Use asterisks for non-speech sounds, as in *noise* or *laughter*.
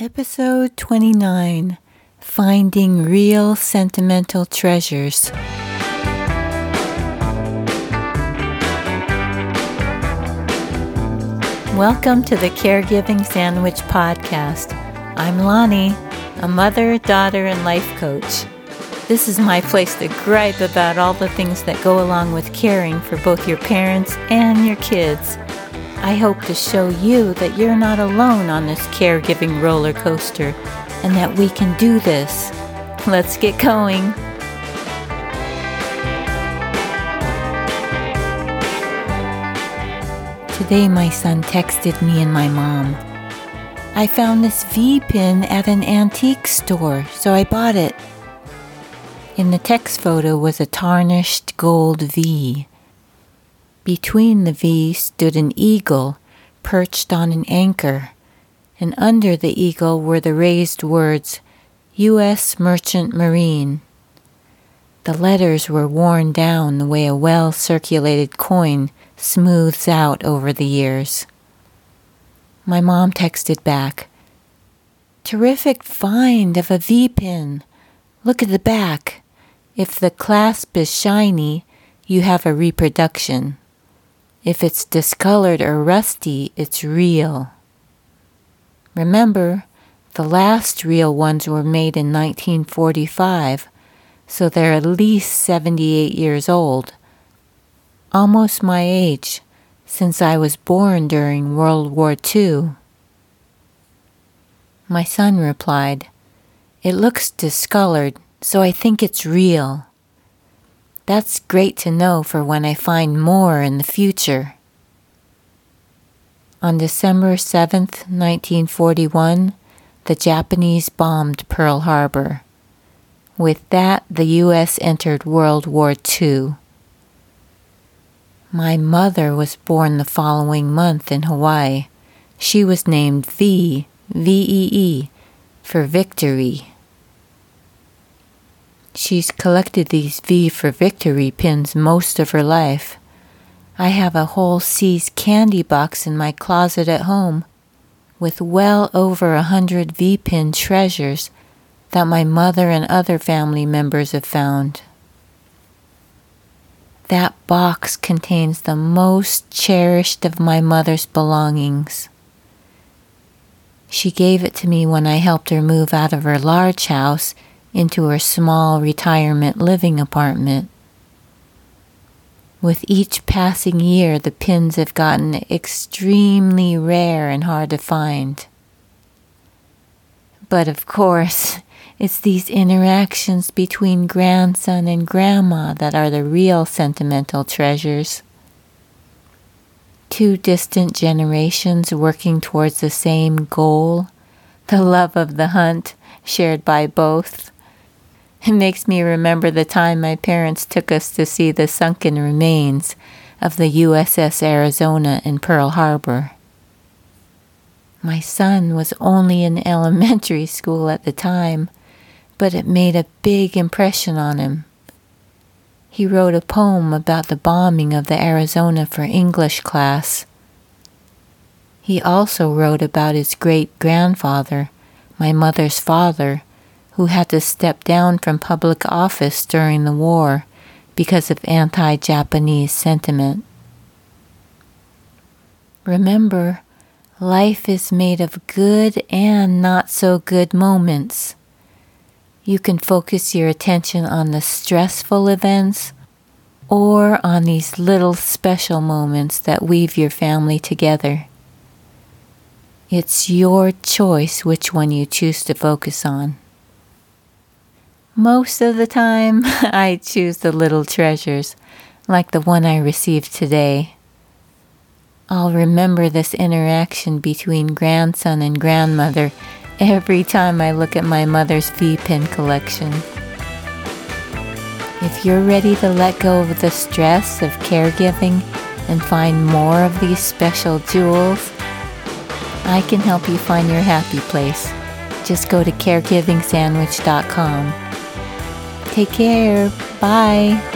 Episode 29 Finding Real Sentimental Treasures. Welcome to the Caregiving Sandwich Podcast. I'm Lani, a mother, daughter, and life coach. This is my place to gripe about all the things that go along with caring for both your parents and your kids. I hope to show you that you're not alone on this caregiving roller coaster and that we can do this. Let's get going. Today, my son texted me and my mom. I found this V pin at an antique store, so I bought it. In the text photo was a tarnished gold V. Between the V stood an eagle perched on an anchor, and under the eagle were the raised words U.S. Merchant Marine. The letters were worn down the way a well circulated coin smooths out over the years. My mom texted back Terrific find of a V pin. Look at the back. If the clasp is shiny, you have a reproduction. If it's discolored or rusty, it's real. Remember, the last real ones were made in 1945, so they're at least 78 years old. Almost my age, since I was born during World War II. My son replied, It looks discolored, so I think it's real. That's great to know for when I find more in the future. On December 7, 1941, the Japanese bombed Pearl Harbor. With that, the U.S. entered World War II. My mother was born the following month in Hawaii. She was named V, V-E-E, for victory. She's collected these V for Victory pins most of her life. I have a whole See's candy box in my closet at home with well over a hundred V pin treasures that my mother and other family members have found. That box contains the most cherished of my mother's belongings. She gave it to me when I helped her move out of her large house into her small retirement living apartment. With each passing year, the pins have gotten extremely rare and hard to find. But of course, *laughs* it's these interactions between grandson and grandma that are the real sentimental treasures. Two distant generations working towards the same goal, the love of the hunt shared by both. It makes me remember the time my parents took us to see the sunken remains of the USS Arizona in Pearl Harbor. My son was only in elementary school at the time, but it made a big impression on him. He wrote a poem about the bombing of the Arizona for English class. He also wrote about his great grandfather, my mother's father, who had to step down from public office during the war because of anti Japanese sentiment. Remember, life is made of good and not so good moments. You can focus your attention on the stressful events or on these little special moments that weave your family together. It's your choice which one you choose to focus on. Most of the time, *laughs* I choose the little treasures, like the one I received today. I'll remember this interaction between grandson and grandmother every time I look at my mother's V pin collection. If you're ready to let go of the stress of caregiving and find more of these special jewels, I can help you find your happy place. Just go to caregivingsandwich.com. Take care. Bye.